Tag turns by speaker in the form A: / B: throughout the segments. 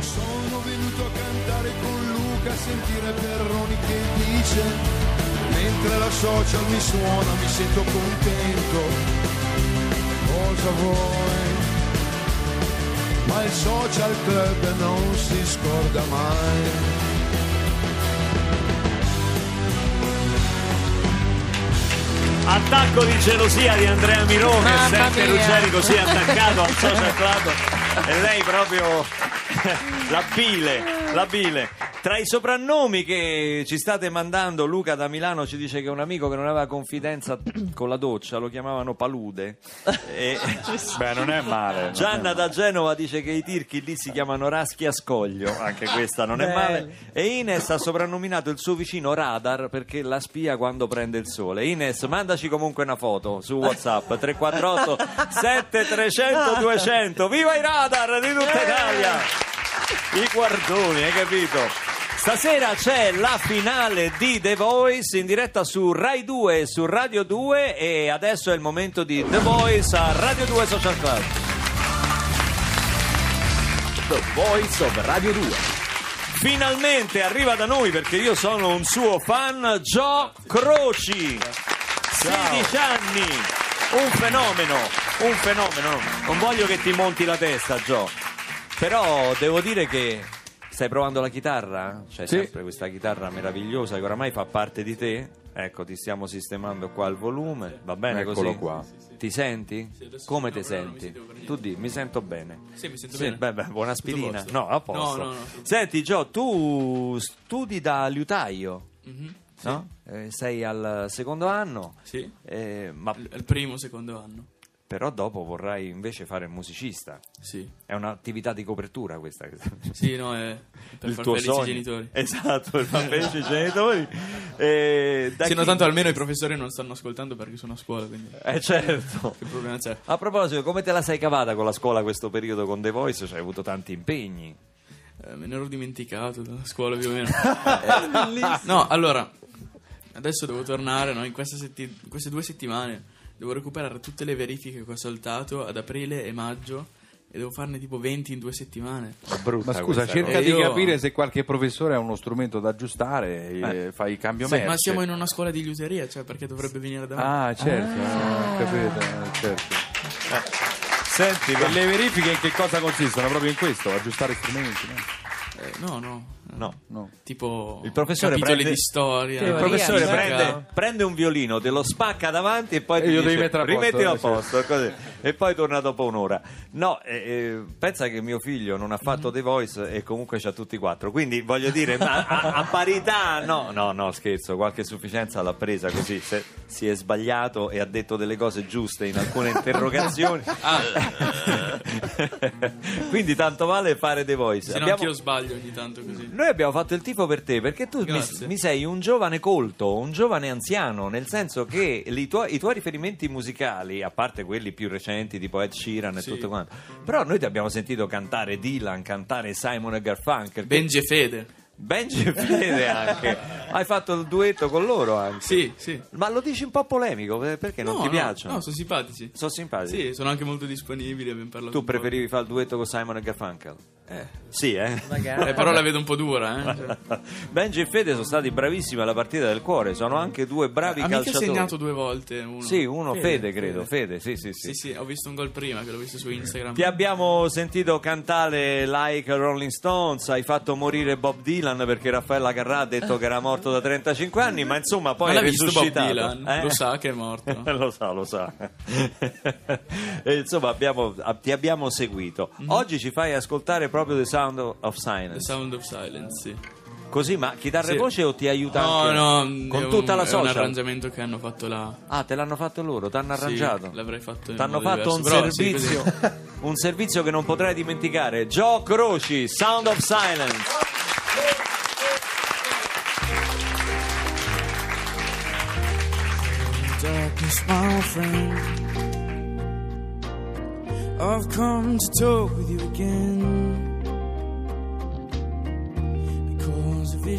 A: Sono venuto a cantare con Luca, a sentire Perroni che dice, mentre la social mi suona mi sento contento. Cosa vuoi? Ma il social club non si scorda mai.
B: Attacco di gelosia di Andrea Miro che
C: Mamma
B: sente
C: mia.
B: Ruggeri così attaccato al social club e lei proprio la bile, la bile. Tra i soprannomi che ci state mandando, Luca da Milano ci dice che un amico che non aveva confidenza con la doccia lo chiamavano Palude. E
D: Beh, non è male.
B: Gianna da Genova dice che i tirchi lì si chiamano raschi a scoglio, anche questa non è male. E Ines ha soprannominato il suo vicino Radar perché la spia quando prende il sole. Ines, mandaci comunque una foto su WhatsApp 348 7300 200. Viva i radar di tutta Italia! I guardoni, hai capito? Stasera c'è la finale di The Voice in diretta su Rai 2 e su Radio 2 e adesso è il momento di The Voice a Radio 2 Social Club.
E: The Voice of Radio 2.
B: Finalmente arriva da noi perché io sono un suo fan, Gio Croci. 16 anni, un fenomeno, un fenomeno. Non voglio che ti monti la testa, Gio. Però devo dire che stai provando la chitarra? C'è
D: Sì.
B: sempre questa chitarra meravigliosa che oramai fa parte di te. Ecco, ti stiamo sistemando qua il volume. Va bene
D: Eccolo
B: così?
D: qua.
B: Ti senti? Come ti senti? Tu di, mi sento bene.
F: Sì, mi sento
B: Sì,
F: bene.
B: beh, beh, buona aspirina.
F: posto?
B: No, a posto.
F: No, no, no.
B: Senti, Gio, tu studi da liutaio,
F: Mhm, sì.
B: no? Eh, sei al secondo anno,
F: Sì.
B: eh, ma
F: È il primo, secondo anno.
B: Però dopo vorrai invece fare il musicista.
F: Sì.
B: È un'attività di copertura questa.
F: Sì, no, è per
B: il
F: far felici
B: sogno.
F: i genitori.
B: Esatto, per far felici i genitori. Eh, da
F: Sì, no,
B: chi-
F: tanto almeno i professori non stanno ascoltando perché sono a scuola, quindi
B: Eh certo.
F: che problema c'è?
B: A proposito, come te la sei cavata con la scuola questo periodo con The Voice? Cioè, hai avuto tanti impegni.
F: Eh, me ne ero dimenticato dalla scuola più o meno. no, allora, adesso devo tornare, no, in, questa setti- in queste due settimane devo recuperare tutte le verifiche che ho saltato ad aprile e maggio e devo farne tipo 20 in due settimane.
B: Brutta
D: Ma scusa, cerca.
F: Eh,
D: di
F: io-
D: capire se qualche professore ha uno strumento da aggiustare e fai il cambio merce.
F: Ma siamo in una scuola di liuteria, cioè perché dovrebbe venire da me?
D: Ah, certo, ho capito, eh, certo.
B: Senti,
D: E le verifiche in che cosa consistono? Proprio in questo, aggiustare strumenti, no?
F: Eh, no, no.
B: No.
D: No.
F: Tipo
B: Il professore
F: capitoli
B: prende-
F: di storia.
B: Il professore prende, prende un violino, te lo spacca davanti e poi
D: E
B: ti dice,
D: devi mettere a posto,
B: rimettilo a posto così. e poi torna dopo un'ora. No, eh, eh, pensa che mio figlio non ha fatto The Voice e comunque c'ha tutti e quattro. Quindi voglio dire, ma a, a parità, no, no, no, scherzo, qualche sufficienza l'ha presa così. Se si è sbagliato e ha detto delle cose giuste in alcune interrogazioni. quindi tanto vale fare The Voice.
F: Se no,
B: Abbiamo-
F: anch'io sbaglio ogni tanto così.
B: Noi abbiamo fatto il tifo per te perché tu mi,
F: Grazie.
B: mi sei un giovane colto, un giovane anziano, nel senso che i tuoi, i tuoi riferimenti musicali, a parte quelli più recenti tipo Ed Sheeran e
F: Sì.
B: tutto quanto, però noi ti abbiamo sentito cantare Dylan, cantare Simon e Garfunkel,
F: Benji e Fede.
B: Benji e Fede anche. Hai fatto il duetto con loro anche.
F: Sì, sì.
B: Ma lo dici un po' polemico eh, perché non
F: No,
B: ti
F: no,
B: piacciono?
F: No, sono simpatici.
B: Sono simpatici.
F: Sì, sono anche molto disponibili, abbiamo parlato
B: Tu
F: un po'.
B: preferivi fare il duetto con Simon e Garfunkel?
F: Eh.
B: Sì, eh?
C: Magari.
F: Eh, però la vedo un po' dura, eh.
B: Benji e Fede sono stati bravissimi alla partita del cuore, sono anche due bravi
F: ha
B: calciatori.
F: segnato due volte uno.
B: Sì, uno Fede, credo, Fede, sì, sì, sì.
F: Sì, sì, ho visto un gol prima che l'ho visto su Instagram.
B: Ti abbiamo sentito cantare like Rolling Stones, hai fatto morire Bob Dylan perché Raffaella Carrà ha detto che era morto da 35 anni, ma insomma poi
F: Ma
B: è
F: visto Bob. Dylan?
B: eh?
F: Lo sa che è morto.
B: lo sa, lo sa. e insomma, abbiamo- ti abbiamo seguito.
F: Mhm.
B: Oggi ci fai ascoltare proprio The Sound of
F: The
B: Silence.
F: Sound of Silence, sì.
B: Così, ma chitarra e
F: Sì.
B: voce o ti aiuta
F: No,
B: anche
F: no,
B: con
F: è
B: tutta
F: un,
B: la
F: È un
B: social?
F: arrangiamento che hanno fatto là.
B: Ah, te l'hanno fatto loro, ti hanno arrangiato.
F: Sì, l'avrei fatto in
B: T'hanno
F: modo
B: fatto un
F: diverso. Però sì,
B: servizio, un servizio che non potrai dimenticare. Joe Croci, Sound of Silence.
G: darkness, my friend. I've come to talk with you again.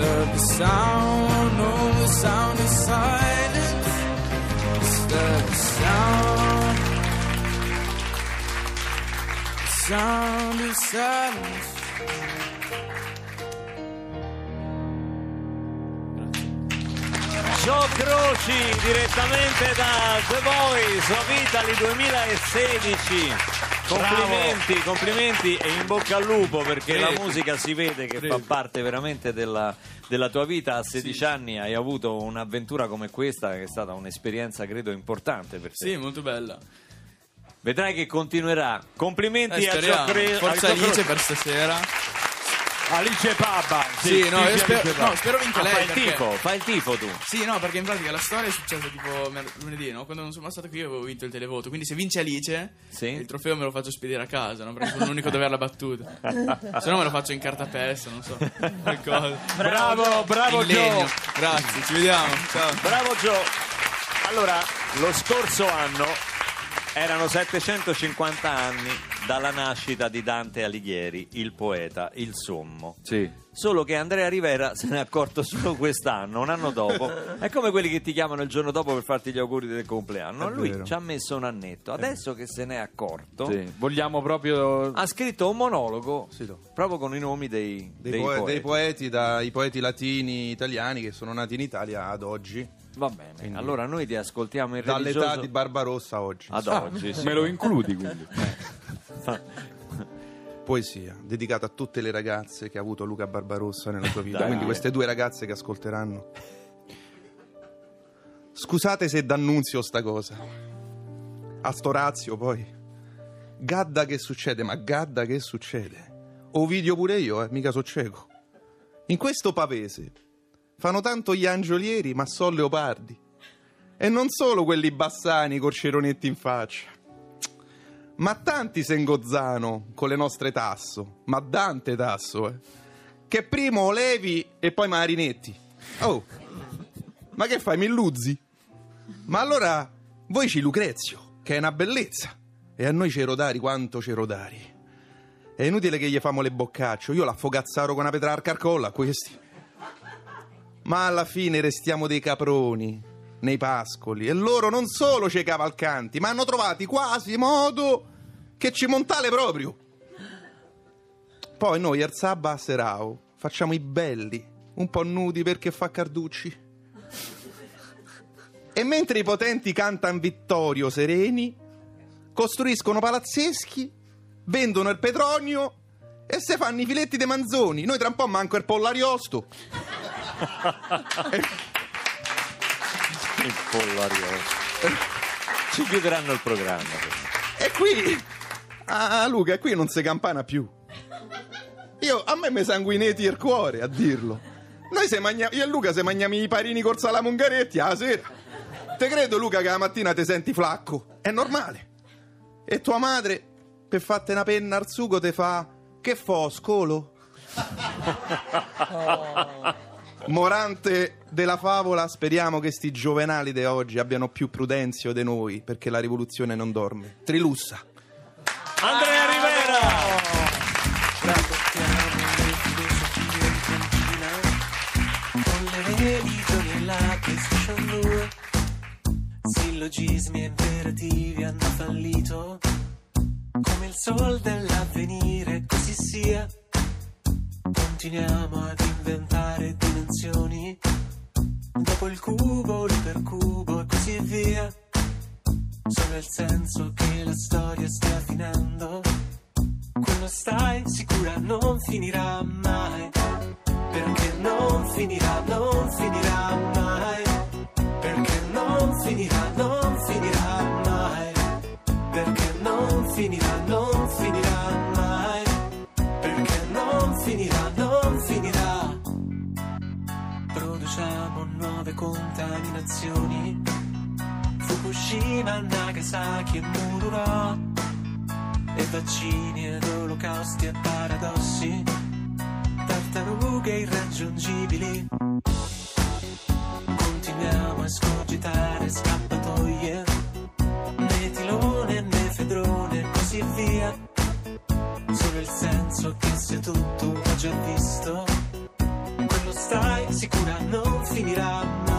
G: Disturb the sound, oh, the sound of silence. Disturb the sound, the sound of silence.
B: Joe Croci direttamente da The Voice of Italy 2016. Complimenti, complimenti e in bocca al lupo perché la musica si vede che fa parte veramente della, della tua vita. A 16 anni hai avuto un'avventura come questa che è stata un'esperienza credo importante per te.
F: Sì, molto bella.
B: Vedrai che continuerà. Complimenti
F: Eh,
B: a Joe
F: speriamo.
B: Cre- a
F: Forza Alice per stasera.
D: Alice Papa.
F: Sì, no, io spero, no, spero vinca
B: Ah,
F: lei.
B: fai il
F: perché-
B: tifo, fai il tifo tu.
F: Sì, no, perché in pratica la storia è successa tipo mer- lunedì, no? Quando non sono passato qui avevo vinto il televoto. Quindi se vince Alice,
B: Sì.
F: il trofeo me lo faccio spedire a casa, no? Perché sono l'unico ad averla battuta. se no me lo faccio in cartapesta, non so. Qualcosa.
D: Bravo, bravo
F: in legno.
D: Joe.
F: Grazie, ci vediamo. Ciao.
B: Bravo Joe. Allora, lo scorso anno erano 750 anni dalla nascita di Dante Alighieri, il poeta, il sommo.
D: Sì.
B: Solo che Andrea Rivera se ne è accorto solo quest'anno, un anno dopo. È come quelli che ti chiamano il giorno dopo per farti gli auguri del compleanno.
A: È
B: Lui
A: vero.
B: ci ha messo un annetto. Adesso che se ne è accorto,
D: Sì. Vogliamo proprio...
B: ha scritto un monologo
A: Sì, no.
B: proprio con i nomi dei,
A: Dei,
B: dei
A: poe-
B: poeti.
A: dei poeti, dai poeti latini italiani che sono nati in Italia ad oggi,
B: Va bene,
A: Quindi-
B: allora noi ti ascoltiamo in
A: dall'età
B: religioso
A: di Barbarossa oggi.
B: ad oggi. sì.
D: Me lo includi quindi.
A: Poesia, dedicata a tutte le ragazze che ha avuto Luca Barbarossa nella sua vita.
B: Dai.
A: Quindi queste due ragazze che ascolteranno. Scusate se d'annunzio sta cosa. A Storazio poi. Gadda che succede, ma Gadda che succede? Ovidio pure io, eh, mica so cieco. In questo pavese fanno tanto gli angiolieri, ma so leopardi. E non solo quelli bassani col ceronetti in faccia. Ma tanti se ingozzano con le nostre tasso, ma Dante tasso, eh. Che prima Olevi e poi Marinetti. Oh, ma che fai, mi illuzzi? Ma allora voi ci Lucrezio, che è una bellezza, e a noi Cerodari quanto Cerodari. È inutile che gli famo le boccaccio, io l'affogazzaro con una petrarca al collo a questi. Ma alla fine restiamo dei caproni nei pascoli e loro non solo ci cavalcanti, ma hanno trovati quasi modo che ci montale proprio. Poi noi al Sabba a Serao facciamo i belli, un po' nudi perché fa Carducci. E mentre i potenti cantano Vittorio sereni, costruiscono palazzeschi, vendono il petrolio e se fanno i filetti dei manzoni. Noi tra un po' manco il pollariosto.
B: Il pollo ariosto. Ci chiuderanno il programma.
A: E qui, ah Luca, qui non si campana più. Io, a me mi sanguinetti il cuore a dirlo. Noi se magna- io e Luca se mangiamo i parini col salame ungaretti alla sera. Te credo Luca che la mattina ti senti flacco. È normale. E tua madre, per fatte una penna al sugo, te fa... Che fo, scolo? Morante della favola, speriamo che sti giovenali di oggi abbiano più prudenzio di noi, perché la rivoluzione non dorme. Trilussa.
B: Andrea Rivera!
C: Con le religioni e la PlayStation 2 Sillogismi e imperativi hanno fallito Come il sol dell'avvenire così sia Continuiamo ad inventare dimensioni Dopo il cubo, l'ipercubo e così via Solo il senso che la storia stia finendo. Quando stai sicura non finirà mai. Perché non finirà, non finirà mai. Perché non finirà, non finirà mai. Perché non finirà, non finirà mai. Nuove contaminazioni. Fukushima, Nagasaki e Mururo. E vaccini ed olocausti e paradossi. Tartarughe irraggiungibili. Continuiamo a scogitare scappatoie. Metilone, nefedrone e così via. Solo il senso che sia tutto già visto. Sicura non finirà mai.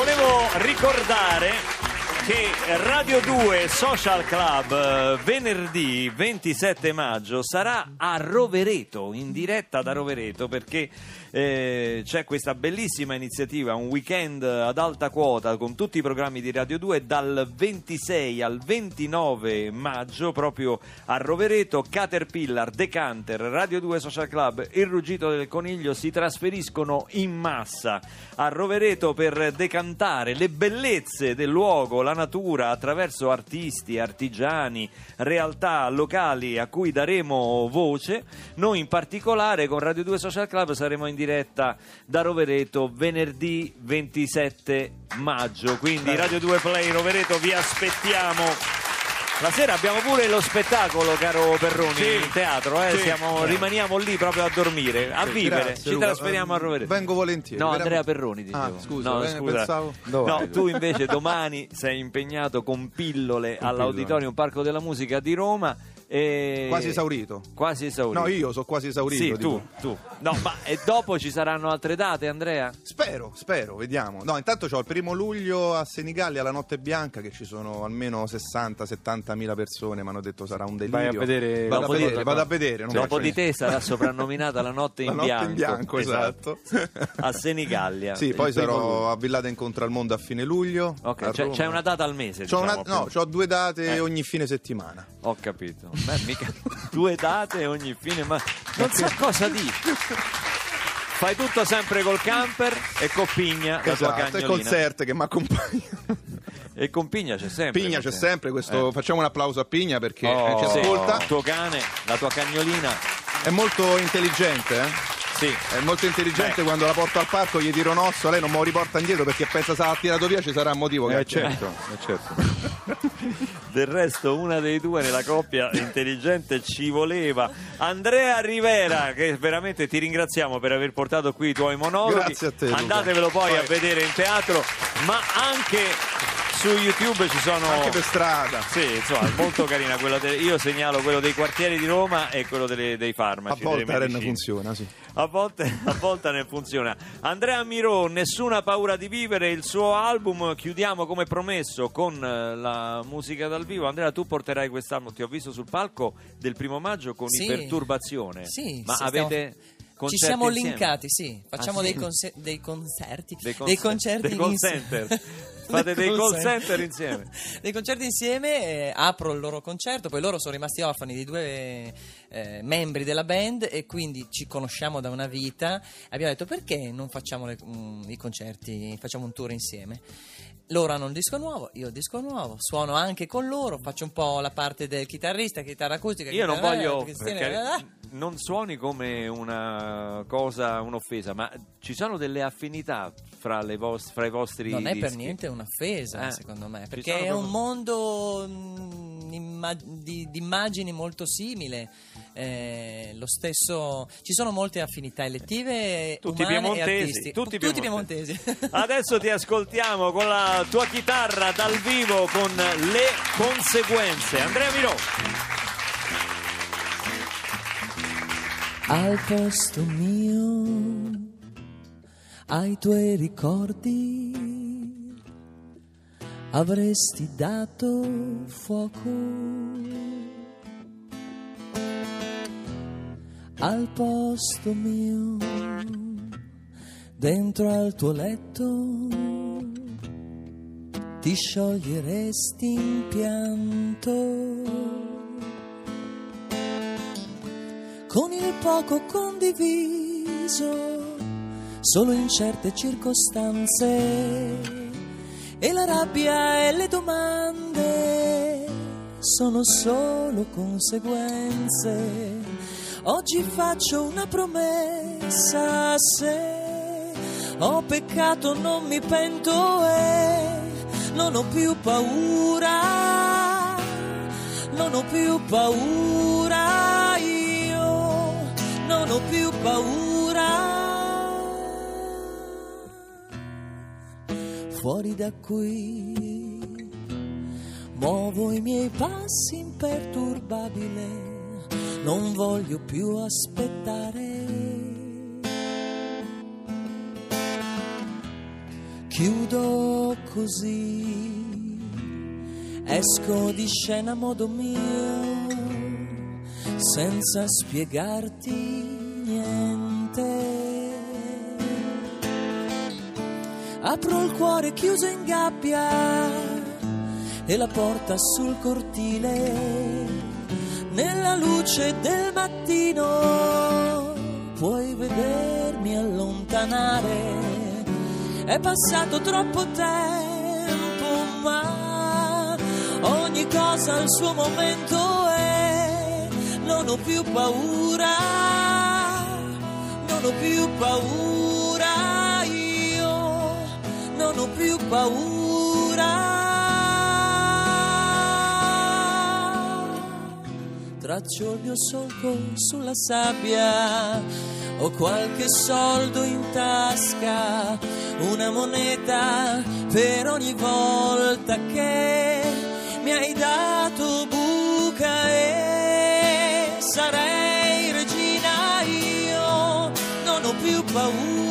B: Volevo ricordare che Radio 2 Social Club eh, venerdì 27 maggio sarà a Rovereto, in diretta da Rovereto perché eh, c'è questa bellissima iniziativa, un weekend ad alta quota con tutti i programmi di Radio 2 dal 26 al 29 maggio proprio a Rovereto, Caterpillar, Decanter, Radio 2 Social Club, Il Ruggito del Coniglio si trasferiscono in massa a Rovereto per decantare le bellezze del luogo, la natura attraverso artisti, artigiani, realtà locali a cui daremo voce. Noi in particolare con Radio 2 Social Club saremo in diretta da Rovereto venerdì 27 maggio. Quindi Radio 2 Play Rovereto vi aspettiamo. La sera abbiamo pure lo spettacolo, caro Perroni, in teatro, eh?
A: sì.
B: Siamo- rimaniamo lì proprio a dormire, a vivere.
A: Grazie,
B: Ci
A: Luca.
B: trasferiamo a
A: Eh,
B: Rovereto.
A: Vengo volentieri.
B: No. Andrea Perroni dicevo.
A: Ah, scusa,
B: no,
A: eh,
B: scusa.
A: pensavo-
D: Dove
B: No, tu invece domani sei impegnato con pillole all'Auditorium Parco della Musica di Roma. E...
A: Quasi esaurito.
B: Quasi esaurito.
A: No, io sono quasi esaurito.
B: Sì,
A: dico.
B: tu, tu. No, ma e dopo ci saranno altre date, Andrea?
A: Spero, spero, vediamo. No, intanto c'ho il primo luglio a Senigallia, alla Notte Bianca, che ci sono almeno 60-70 mila persone, mi hanno detto sarà un delirio.
D: Vai a vedere-
A: Vado
B: Dopo
A: a
B: di-
A: vedere, vado a vedere. non
B: Dopo di te sarà soprannominata la notte in
A: La notte
B: bianco.
A: in bianco, esatto.
B: A Senigallia.
A: Sì, poi
B: primo luglio.
A: sarò a Villata Incontra il Mondo a fine luglio.
B: Ok, c'è, c'è una data al mese.
A: C'ho una-
B: diciamo,
A: no, c'ho due date
B: Eh.
A: ogni fine settimana.
B: Ho capito. Beh, mica due date ogni fine, ma non so cosa dire. Fai tutto sempre col camper e con Pigna,
A: Esatto, e col Certe che mi accompagna.
B: E con Pigna c'è sempre.
A: Pigna c'è sempre, questo,
B: Eh.
A: facciamo un applauso a Pigna perché
B: Oh,
A: eh, ci
B: sì.
A: ascolta.
B: Il tuo cane, la tua cagnolina.
A: È molto intelligente, eh?
B: Sì.
A: È molto intelligente
B: Beh.
A: quando la porto al parco gli tiro un osso, lei non me lo riporta indietro perché pensa sarà tirato via, ci sarà un motivo.
D: Eh certo, eh certo.
B: Del resto, una dei due nella coppia intelligente ci voleva. Andrea Rivera, che veramente ti ringraziamo per aver portato qui i tuoi monologhi.
A: Grazie a te, Luca.
B: Andatevelo poi a vedere in teatro, ma anche su YouTube ci sono.
A: Anche per strada.
B: Sì, insomma, è molto carina quella de- Io segnalo quello dei quartieri di Roma e quello delle- dei
A: A
B: farmaci.
A: volte
B: delle
A: Ren funziona, sì.
B: A volte, a volte ne funziona. Andrea Miro, Nessuna paura di vivere, il suo album. Chiudiamo come promesso con eh, la musica dal vivo. Andrea, tu porterai quest'anno, ti ho visto sul palco del primo maggio con
H: Sì.
B: i Perturbazione.
H: Sì,
B: Ma
H: sì,
B: avete.
H: Ci
B: concerti
H: siamo
B: insieme?
H: linkati, sì. Facciamo
B: Ah, sì?
H: dei, conse- dei concerti,
B: Dei,
H: dei,
B: concer-
H: concerti
B: dei center. Fate dei call center insieme.
H: dei concerti insieme, eh, apro il loro concerto, poi loro sono rimasti orfani di due eh, membri della band e quindi ci conosciamo da una vita. Abbiamo detto perché non facciamo le- mm, i concerti, facciamo un tour insieme. Loro hanno un disco nuovo, io ho il disco nuovo, suono anche con loro, faccio un po' la parte del chitarrista, chitarra acustica.
B: Io non
H: chitarra-
B: voglio.
H: Cristina-
B: perché non suoni come una cosa, un'offesa, ma ci sono delle affinità fra, le vos- fra i vostri.
H: Non è per
B: dischi?
H: niente un'offesa,
B: Eh,
H: secondo me, perché è un mondo mm, di, di immagini molto simile. eh, lo stesso, ci sono molte affinità elettive,
B: Tutti
H: e
B: piemontesi, tutti
H: tutti
B: piemontesi.
H: piemontesi.
B: Adesso ti ascoltiamo con la tua chitarra dal vivo con le conseguenze. Andrea Miro.
H: Al posto mio, ai tuoi ricordi, avresti dato fuoco. Al posto mio, dentro al tuo letto, ti scioglieresti in pianto. con il poco condiviso, solo in certe circostanze. E la rabbia e le domande sono solo conseguenze. Oggi faccio una promessa, se ho peccato non mi pento e non ho più paura, non ho più paura io, non ho più paura. Fuori da qui muovo i miei passi imperturbabile, non voglio più aspettare. Chiudo così, esco di scena a modo mio, senza spiegarti niente. Apro il cuore chiuso in gabbia e la porta sul cortile. Nella luce del mattino puoi vedermi allontanare. È passato troppo tempo, ma ogni cosa ha il suo momento e non ho più paura, non ho più paura non ho più paura. Traccio il mio solco sulla sabbia, ho qualche soldo in tasca, una moneta per ogni volta che mi hai dato buca e sarei regina io, non ho più paura,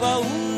H: ho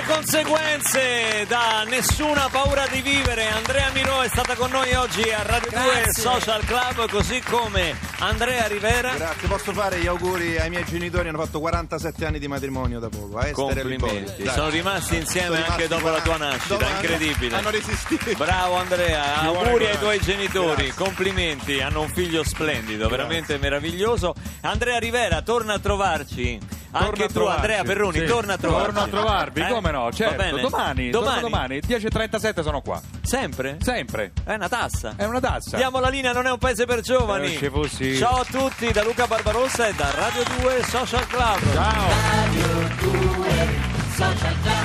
B: Le conseguenze da nessuna paura di vivere. Andrea Miro è stata con noi oggi a Radio 2
H: Grazie.
B: Social Club, così come Andrea Rivera.
I: Grazie, posso fare gli auguri ai miei genitori, hanno fatto 47 anni di matrimonio da poco, e Vittorio.
B: Complimenti. Sono rimasti insieme
I: Sono
B: anche dopo la tua
I: 40.
B: nascita,
I: Dopo-
B: incredibile.
I: Hanno resistito.
B: Bravo Andrea, auguri ai tuoi genitori,
I: Grazie.
B: complimenti, hanno un figlio splendido, veramente meraviglioso. Andrea Rivera, torna a trovarci. Anche tu,
D: trovarci.
B: Andrea Perroni,
D: Sì,
B: torna a trovarci.
D: Torno a trovarvi,
B: Eh?
D: come no? Certo, domani,
B: Domani?
D: domani, 10.37 sono qua.
B: Sempre?
D: Sempre.
B: È una tassa.
D: È una tazza.
B: Diamo la linea, non è un paese per giovani.
D: Eh.
B: Ciao a tutti da Luca Barbarossa e da Radio 2 Social Club.
D: Ciao.
J: Radio 2 Social Club